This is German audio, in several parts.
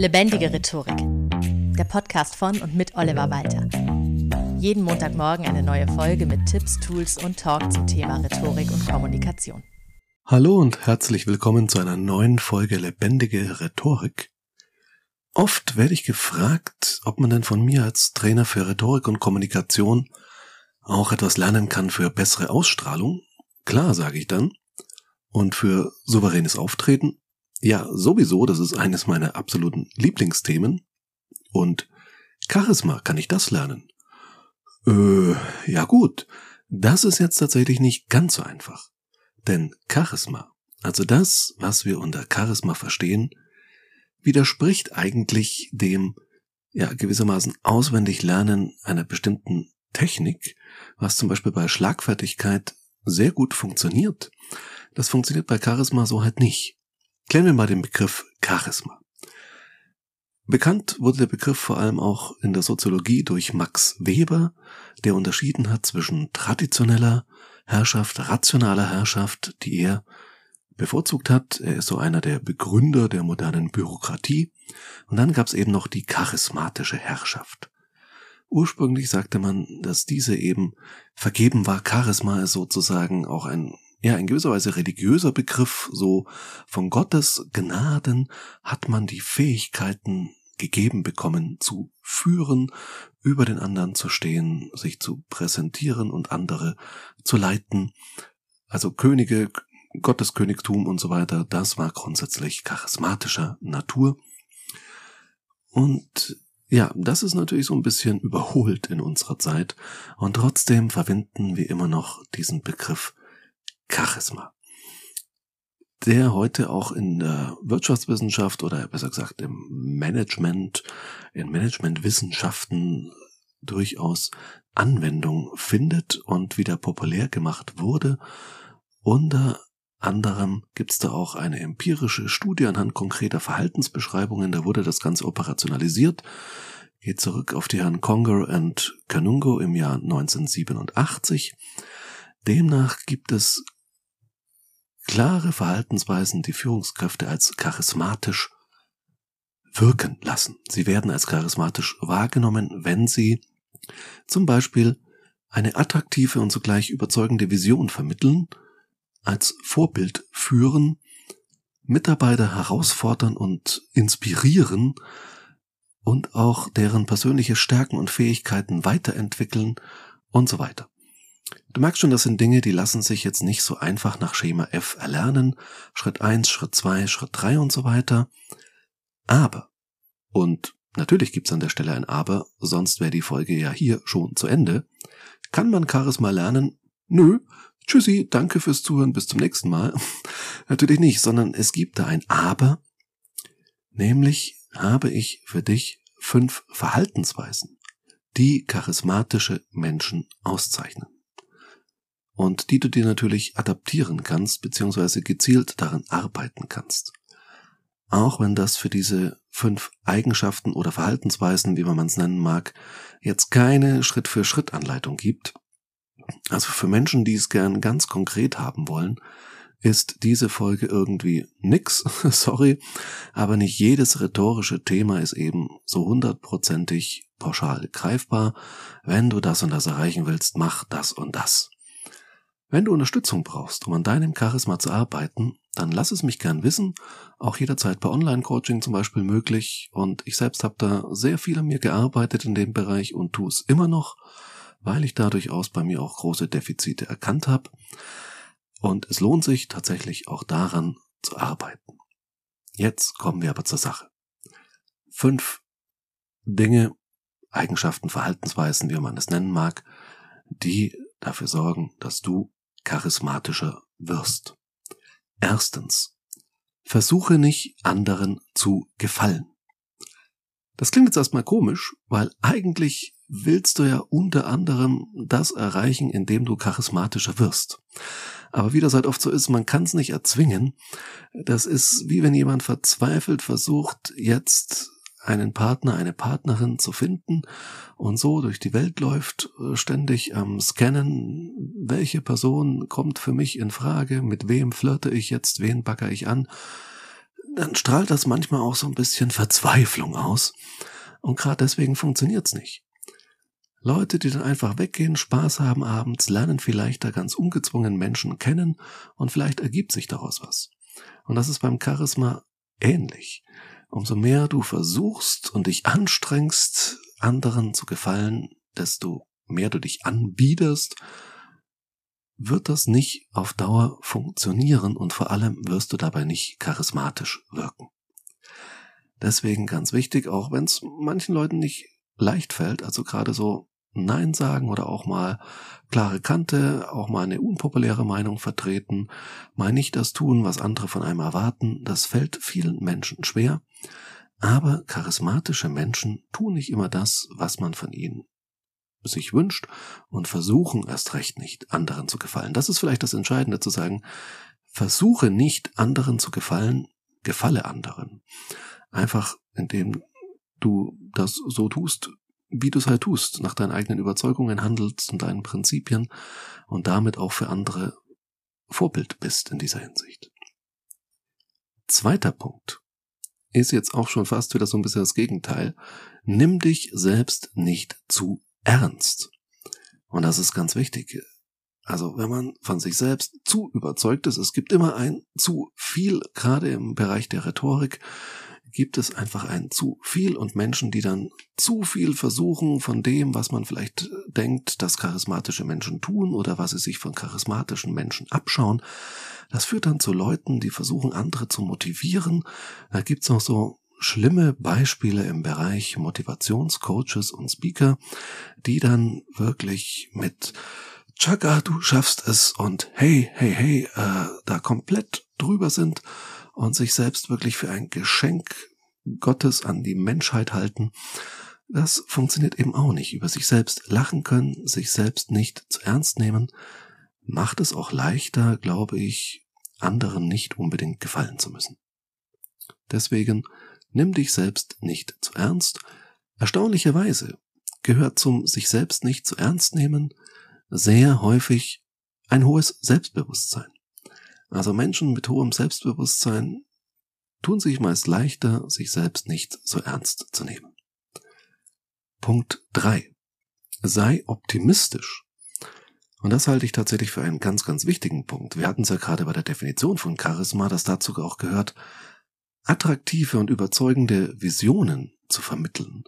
Lebendige Rhetorik. Der Podcast von und mit Oliver Walter. Jeden Montagmorgen eine neue Folge mit Tipps, Tools und Talk zum Thema Rhetorik und Kommunikation. Hallo und herzlich willkommen zu einer neuen Folge Lebendige Rhetorik. Oft werde ich gefragt, ob man denn von mir als Trainer für Rhetorik und Kommunikation auch etwas lernen kann für bessere Ausstrahlung. Klar, sage ich dann. Und für souveränes Auftreten ja, sowieso, das ist eines meiner absoluten Lieblingsthemen. Und Charisma, kann ich das lernen? Äh, ja gut, das ist jetzt tatsächlich nicht ganz so einfach. Denn Charisma, also das, was wir unter Charisma verstehen, widerspricht eigentlich dem, ja, gewissermaßen auswendig Lernen einer bestimmten Technik, was zum Beispiel bei Schlagfertigkeit sehr gut funktioniert. Das funktioniert bei Charisma so halt nicht. Klären wir mal den Begriff Charisma. Bekannt wurde der Begriff vor allem auch in der Soziologie durch Max Weber, der unterschieden hat zwischen traditioneller Herrschaft, rationaler Herrschaft, die er bevorzugt hat. Er ist so einer der Begründer der modernen Bürokratie. Und dann gab es eben noch die charismatische Herrschaft. Ursprünglich sagte man, dass diese eben vergeben war. Charisma ist sozusagen auch ein ja, in gewisser Weise religiöser Begriff, so von Gottes Gnaden hat man die Fähigkeiten gegeben bekommen, zu führen, über den anderen zu stehen, sich zu präsentieren und andere zu leiten. Also Könige, Gottes Königtum und so weiter, das war grundsätzlich charismatischer Natur. Und ja, das ist natürlich so ein bisschen überholt in unserer Zeit und trotzdem verwenden wir immer noch diesen Begriff Charisma, der heute auch in der Wirtschaftswissenschaft oder besser gesagt im Management, in Managementwissenschaften durchaus Anwendung findet und wieder populär gemacht wurde. Unter anderem gibt es da auch eine empirische Studie anhand konkreter Verhaltensbeschreibungen, da wurde das Ganze operationalisiert, geht zurück auf die Herren Conger und Canungo im Jahr 1987. Demnach gibt es klare Verhaltensweisen die Führungskräfte als charismatisch wirken lassen. Sie werden als charismatisch wahrgenommen, wenn sie zum Beispiel eine attraktive und zugleich überzeugende Vision vermitteln, als Vorbild führen, Mitarbeiter herausfordern und inspirieren und auch deren persönliche Stärken und Fähigkeiten weiterentwickeln und so weiter. Du merkst schon, das sind Dinge, die lassen sich jetzt nicht so einfach nach Schema F erlernen. Schritt eins, Schritt zwei, Schritt drei und so weiter. Aber, und natürlich gibt's an der Stelle ein Aber, sonst wäre die Folge ja hier schon zu Ende. Kann man Charisma lernen? Nö. Tschüssi, danke fürs Zuhören, bis zum nächsten Mal. natürlich nicht, sondern es gibt da ein Aber. Nämlich habe ich für dich fünf Verhaltensweisen, die charismatische Menschen auszeichnen und die du dir natürlich adaptieren kannst, beziehungsweise gezielt daran arbeiten kannst. Auch wenn das für diese fünf Eigenschaften oder Verhaltensweisen, wie man es nennen mag, jetzt keine Schritt-für-Schritt-Anleitung gibt. Also für Menschen, die es gern ganz konkret haben wollen, ist diese Folge irgendwie nix, sorry, aber nicht jedes rhetorische Thema ist eben so hundertprozentig pauschal greifbar. Wenn du das und das erreichen willst, mach das und das. Wenn du Unterstützung brauchst, um an deinem Charisma zu arbeiten, dann lass es mich gern wissen. Auch jederzeit bei Online-Coaching zum Beispiel möglich. Und ich selbst habe da sehr viel an mir gearbeitet in dem Bereich und tue es immer noch, weil ich da durchaus bei mir auch große Defizite erkannt habe. Und es lohnt sich tatsächlich auch daran zu arbeiten. Jetzt kommen wir aber zur Sache. Fünf Dinge, Eigenschaften, Verhaltensweisen, wie man es nennen mag, die dafür sorgen, dass du charismatischer wirst. Erstens. Versuche nicht anderen zu gefallen. Das klingt jetzt erstmal komisch, weil eigentlich willst du ja unter anderem das erreichen, indem du charismatischer wirst. Aber wie das halt oft so ist, man kann es nicht erzwingen. Das ist wie wenn jemand verzweifelt versucht, jetzt einen Partner, eine Partnerin zu finden und so durch die Welt läuft, äh, ständig am Scannen, welche Person kommt für mich in Frage, mit wem flirte ich jetzt, wen bagger ich an. dann strahlt das manchmal auch so ein bisschen Verzweiflung aus. Und gerade deswegen funktioniert's nicht. Leute, die dann einfach weggehen, Spaß haben abends, lernen vielleicht da ganz ungezwungen Menschen kennen und vielleicht ergibt sich daraus was. Und das ist beim Charisma ähnlich. Umso mehr du versuchst und dich anstrengst, anderen zu gefallen, desto mehr du dich anbiederst, wird das nicht auf Dauer funktionieren und vor allem wirst du dabei nicht charismatisch wirken. Deswegen ganz wichtig, auch wenn es manchen Leuten nicht leicht fällt, also gerade so Nein sagen oder auch mal klare Kante, auch mal eine unpopuläre Meinung vertreten, mal nicht das tun, was andere von einem erwarten, das fällt vielen Menschen schwer. Aber charismatische Menschen tun nicht immer das, was man von ihnen sich wünscht und versuchen erst recht nicht, anderen zu gefallen. Das ist vielleicht das Entscheidende zu sagen, versuche nicht, anderen zu gefallen, gefalle anderen. Einfach indem du das so tust, wie du es halt tust, nach deinen eigenen Überzeugungen handelst und deinen Prinzipien und damit auch für andere Vorbild bist in dieser Hinsicht. Zweiter Punkt ist jetzt auch schon fast wieder so ein bisschen das Gegenteil. Nimm dich selbst nicht zu ernst. Und das ist ganz wichtig. Also wenn man von sich selbst zu überzeugt ist, es gibt immer ein zu viel, gerade im Bereich der Rhetorik, gibt es einfach ein zu viel und Menschen, die dann zu viel versuchen von dem, was man vielleicht denkt, dass charismatische Menschen tun oder was sie sich von charismatischen Menschen abschauen. Das führt dann zu Leuten, die versuchen, andere zu motivieren. Da gibt's noch so schlimme Beispiele im Bereich Motivationscoaches und Speaker, die dann wirklich mit Chaka, du schaffst es und hey, hey, hey, äh, da komplett drüber sind und sich selbst wirklich für ein Geschenk Gottes an die Menschheit halten, das funktioniert eben auch nicht. Über sich selbst lachen können, sich selbst nicht zu ernst nehmen, macht es auch leichter, glaube ich, anderen nicht unbedingt gefallen zu müssen. Deswegen nimm dich selbst nicht zu ernst. Erstaunlicherweise gehört zum sich selbst nicht zu ernst nehmen sehr häufig ein hohes Selbstbewusstsein. Also Menschen mit hohem Selbstbewusstsein tun sich meist leichter, sich selbst nicht so ernst zu nehmen. Punkt drei: Sei optimistisch. Und das halte ich tatsächlich für einen ganz, ganz wichtigen Punkt. Wir hatten es ja gerade bei der Definition von Charisma, das dazu auch gehört, attraktive und überzeugende Visionen zu vermitteln.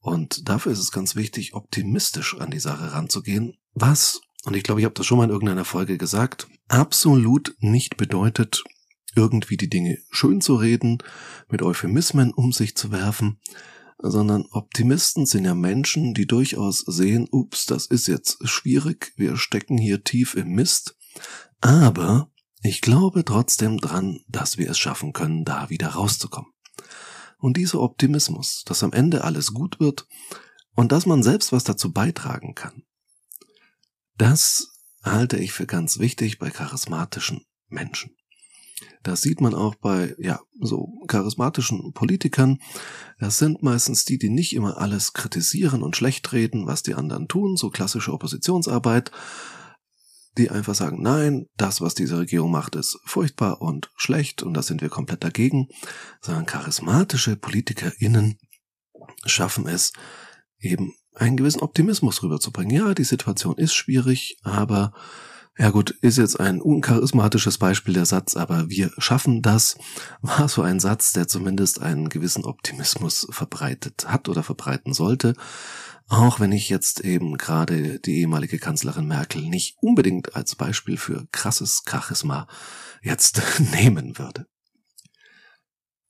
Und dafür ist es ganz wichtig, optimistisch an die Sache ranzugehen, was und ich glaube, ich habe das schon mal in irgendeiner Folge gesagt, absolut nicht bedeutet, irgendwie die Dinge schön zu reden, mit Euphemismen um sich zu werfen, sondern Optimisten sind ja Menschen, die durchaus sehen, ups, das ist jetzt schwierig, wir stecken hier tief im Mist, aber ich glaube trotzdem dran, dass wir es schaffen können, da wieder rauszukommen. Und dieser Optimismus, dass am Ende alles gut wird und dass man selbst was dazu beitragen kann, das halte ich für ganz wichtig bei charismatischen Menschen. Das sieht man auch bei, ja, so charismatischen Politikern. Das sind meistens die, die nicht immer alles kritisieren und schlecht reden, was die anderen tun, so klassische Oppositionsarbeit, die einfach sagen, nein, das, was diese Regierung macht, ist furchtbar und schlecht und da sind wir komplett dagegen, sondern charismatische PolitikerInnen schaffen es, eben einen gewissen Optimismus rüberzubringen. Ja, die Situation ist schwierig, aber ja gut, ist jetzt ein uncharismatisches Beispiel der Satz, aber wir schaffen das, war so ein Satz, der zumindest einen gewissen Optimismus verbreitet hat oder verbreiten sollte. Auch wenn ich jetzt eben gerade die ehemalige Kanzlerin Merkel nicht unbedingt als Beispiel für krasses Charisma jetzt nehmen würde.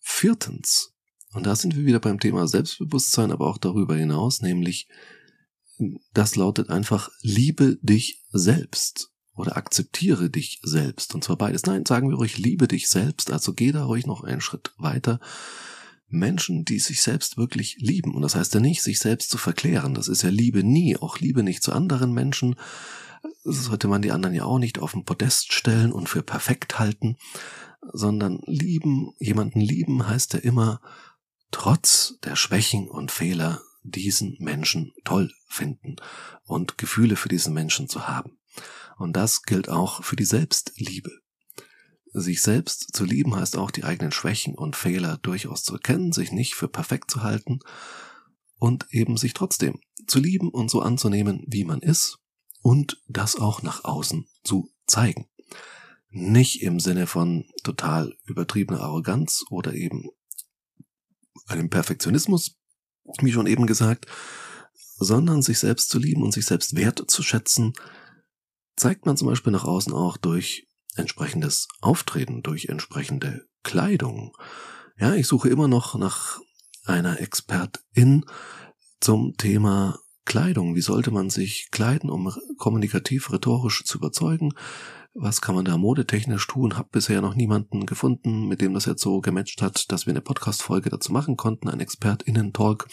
Viertens, und da sind wir wieder beim Thema Selbstbewusstsein, aber auch darüber hinaus, nämlich das lautet einfach, liebe dich selbst oder akzeptiere dich selbst. Und zwar beides. Nein, sagen wir ruhig, liebe dich selbst. Also geh da ruhig noch einen Schritt weiter. Menschen, die sich selbst wirklich lieben. Und das heißt ja nicht, sich selbst zu verklären. Das ist ja Liebe nie. Auch Liebe nicht zu anderen Menschen. sollte man die anderen ja auch nicht auf den Podest stellen und für perfekt halten, sondern lieben, jemanden lieben heißt ja immer, trotz der Schwächen und Fehler diesen Menschen toll finden und Gefühle für diesen Menschen zu haben. Und das gilt auch für die Selbstliebe. sich selbst zu lieben heißt auch, die eigenen Schwächen und Fehler durchaus zu erkennen, sich nicht für perfekt zu halten und eben sich trotzdem zu lieben und so anzunehmen, wie man ist und das auch nach außen zu zeigen. Nicht im Sinne von total übertriebener Arroganz oder eben einem Perfektionismus, wie schon eben gesagt, sondern sich selbst zu lieben und sich selbst wert zu schätzen, zeigt man zum Beispiel nach außen auch durch entsprechendes Auftreten, durch entsprechende Kleidung. Ja, ich suche immer noch nach einer Expertin zum Thema Kleidung. Wie sollte man sich kleiden, um kommunikativ, rhetorisch zu überzeugen? Was kann man da modetechnisch tun? Hab bisher noch niemanden gefunden, mit dem das jetzt so gematcht hat, dass wir eine Podcast-Folge dazu machen konnten, ein ExpertInnen-Talk.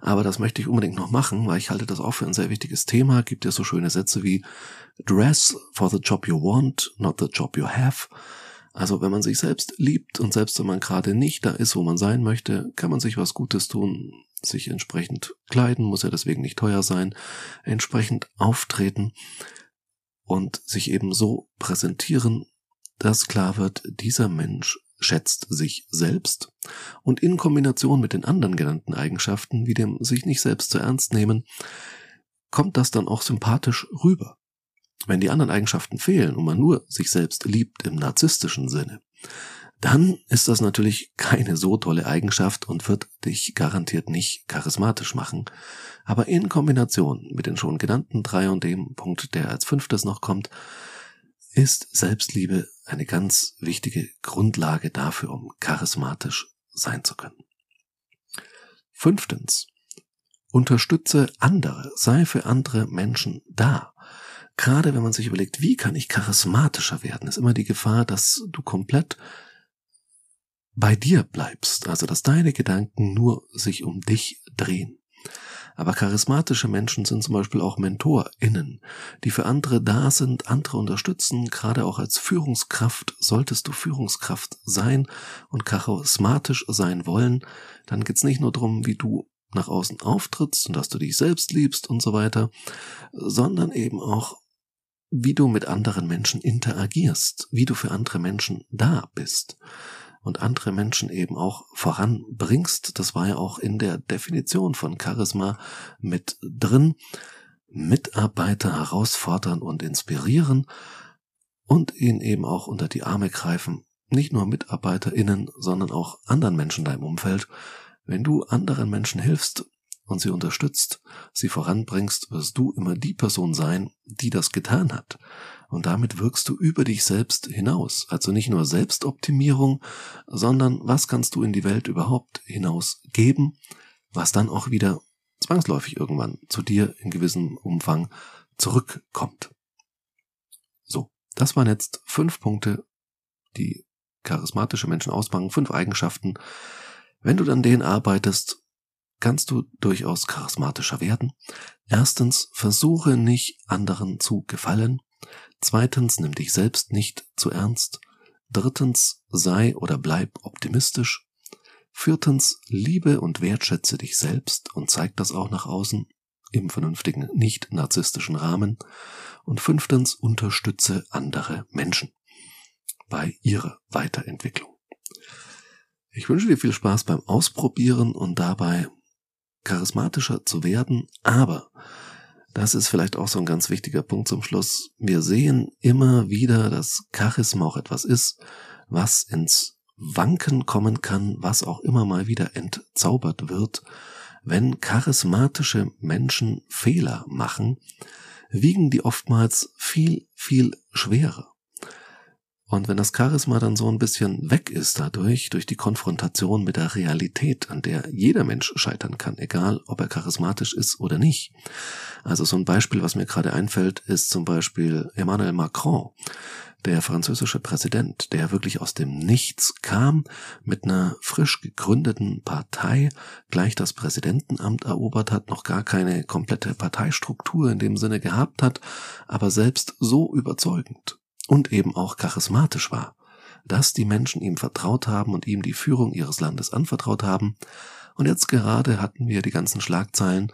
Aber das möchte ich unbedingt noch machen, weil ich halte das auch für ein sehr wichtiges Thema. Gibt ja so schöne Sätze wie Dress for the job you want, not the job you have. Also wenn man sich selbst liebt und selbst wenn man gerade nicht da ist, wo man sein möchte, kann man sich was Gutes tun, sich entsprechend kleiden, muss ja deswegen nicht teuer sein, entsprechend auftreten und sich eben so präsentieren, dass klar wird, dieser Mensch schätzt sich selbst und in Kombination mit den anderen genannten Eigenschaften, wie dem sich nicht selbst zu ernst nehmen, kommt das dann auch sympathisch rüber. Wenn die anderen Eigenschaften fehlen und man nur sich selbst liebt im narzisstischen Sinne, dann ist das natürlich keine so tolle Eigenschaft und wird dich garantiert nicht charismatisch machen. Aber in Kombination mit den schon genannten drei und dem Punkt, der als fünftes noch kommt, ist Selbstliebe eine ganz wichtige Grundlage dafür, um charismatisch sein zu können. Fünftens. Unterstütze andere, sei für andere Menschen da. Gerade wenn man sich überlegt, wie kann ich charismatischer werden, ist immer die Gefahr, dass du komplett bei dir bleibst, also dass deine Gedanken nur sich um dich drehen. Aber charismatische Menschen sind zum Beispiel auch MentorInnen, die für andere da sind, andere unterstützen. Gerade auch als Führungskraft solltest du Führungskraft sein und charismatisch sein wollen. Dann geht's nicht nur darum, wie du nach außen auftrittst und dass du dich selbst liebst und so weiter, sondern eben auch, wie du mit anderen Menschen interagierst, wie du für andere Menschen da bist und andere Menschen eben auch voranbringst. Das war ja auch in der Definition von Charisma mit drin. Mitarbeiter herausfordern und inspirieren und ihnen eben auch unter die Arme greifen. Nicht nur MitarbeiterInnen, sondern auch anderen Menschen in deinem Umfeld. Wenn du anderen Menschen hilfst und sie unterstützt, sie voranbringst, wirst du immer die Person sein, die das getan hat. Und damit wirkst du über dich selbst hinaus. Also nicht nur Selbstoptimierung, sondern was kannst du in die Welt überhaupt hinausgeben, was dann auch wieder zwangsläufig irgendwann zu dir in gewissem Umfang zurückkommt. So, das waren jetzt fünf Punkte, die charismatische Menschen ausmachen, fünf Eigenschaften. Wenn du dann denen arbeitest, kannst du durchaus charismatischer werden. Erstens, versuche nicht anderen zu gefallen. Zweitens, nimm dich selbst nicht zu ernst. Drittens, sei oder bleib optimistisch. Viertens, liebe und wertschätze dich selbst und zeig das auch nach außen im vernünftigen, nicht narzisstischen Rahmen. Und fünftens, unterstütze andere Menschen bei ihrer Weiterentwicklung. Ich wünsche dir viel Spaß beim Ausprobieren und dabei charismatischer zu werden, aber das ist vielleicht auch so ein ganz wichtiger Punkt zum Schluss. Wir sehen immer wieder, dass Charisma auch etwas ist, was ins Wanken kommen kann, was auch immer mal wieder entzaubert wird. Wenn charismatische Menschen Fehler machen, wiegen die oftmals viel, viel schwerer. Und wenn das Charisma dann so ein bisschen weg ist dadurch, durch die Konfrontation mit der Realität, an der jeder Mensch scheitern kann, egal ob er charismatisch ist oder nicht. Also so ein Beispiel, was mir gerade einfällt, ist zum Beispiel Emmanuel Macron, der französische Präsident, der wirklich aus dem Nichts kam, mit einer frisch gegründeten Partei gleich das Präsidentenamt erobert hat, noch gar keine komplette Parteistruktur in dem Sinne gehabt hat, aber selbst so überzeugend und eben auch charismatisch war, dass die Menschen ihm vertraut haben und ihm die Führung ihres Landes anvertraut haben. Und jetzt gerade hatten wir die ganzen Schlagzeilen,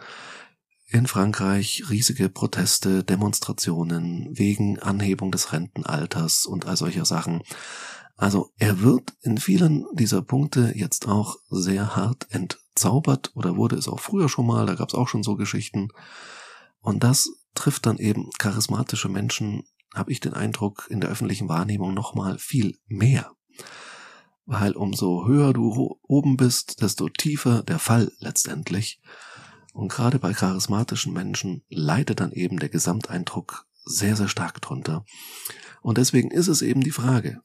in Frankreich riesige Proteste, Demonstrationen wegen Anhebung des Rentenalters und all solcher Sachen. Also er wird in vielen dieser Punkte jetzt auch sehr hart entzaubert oder wurde es auch früher schon mal, da gab es auch schon so Geschichten. Und das trifft dann eben charismatische Menschen, habe ich den Eindruck, in der öffentlichen Wahrnehmung nochmal viel mehr. Weil umso höher du oben bist, desto tiefer der Fall letztendlich. Und gerade bei charismatischen Menschen leidet dann eben der Gesamteindruck sehr, sehr stark drunter. Und deswegen ist es eben die Frage,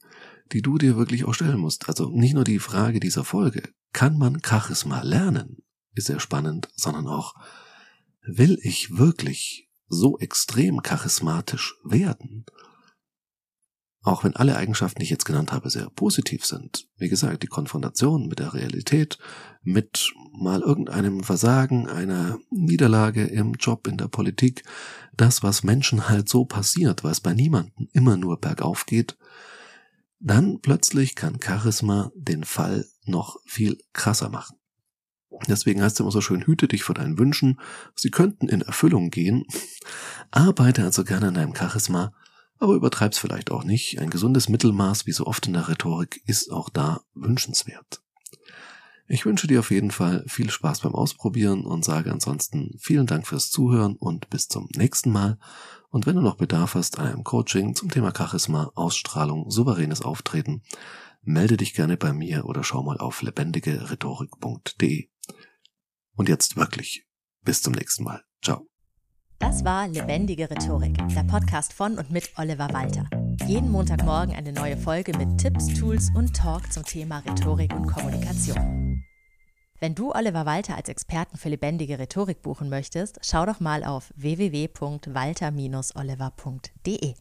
die du dir wirklich auch stellen musst. Also nicht nur die Frage dieser Folge, kann man Charisma lernen, ist sehr spannend, sondern auch, will ich wirklich so extrem charismatisch werden? Auch wenn alle Eigenschaften, die ich jetzt genannt habe, sehr positiv sind. Wie gesagt, die Konfrontation mit der Realität, mit mal irgendeinem Versagen, einer Niederlage im Job, in der Politik, das, was Menschen halt so passiert, es bei niemandem immer nur bergauf geht, dann plötzlich kann Charisma den Fall noch viel krasser machen. Deswegen heißt es immer so schön, hüte dich vor deinen Wünschen. Sie könnten in Erfüllung gehen. Arbeite also gerne an deinem Charisma, aber übertreib's vielleicht auch nicht. Ein gesundes Mittelmaß, wie so oft in der Rhetorik, ist auch da wünschenswert. Ich wünsche dir auf jeden Fall viel Spaß beim Ausprobieren und sage ansonsten vielen Dank fürs Zuhören und bis zum nächsten Mal. Und wenn du noch Bedarf hast an einem Coaching zum Thema Charisma, Ausstrahlung, souveränes Auftreten, melde dich gerne bei mir oder schau mal auf lebendigerhetorik.de. Und jetzt wirklich, bis zum nächsten Mal. Ciao. Das war Lebendige Rhetorik, der Podcast von und mit Oliver Walter. Jeden Montagmorgen eine neue Folge mit Tipps, Tools und Talk zum Thema Rhetorik und Kommunikation. Wenn du Oliver Walter als Experten für lebendige Rhetorik buchen möchtest, schau doch mal auf www.walter-oliver.de.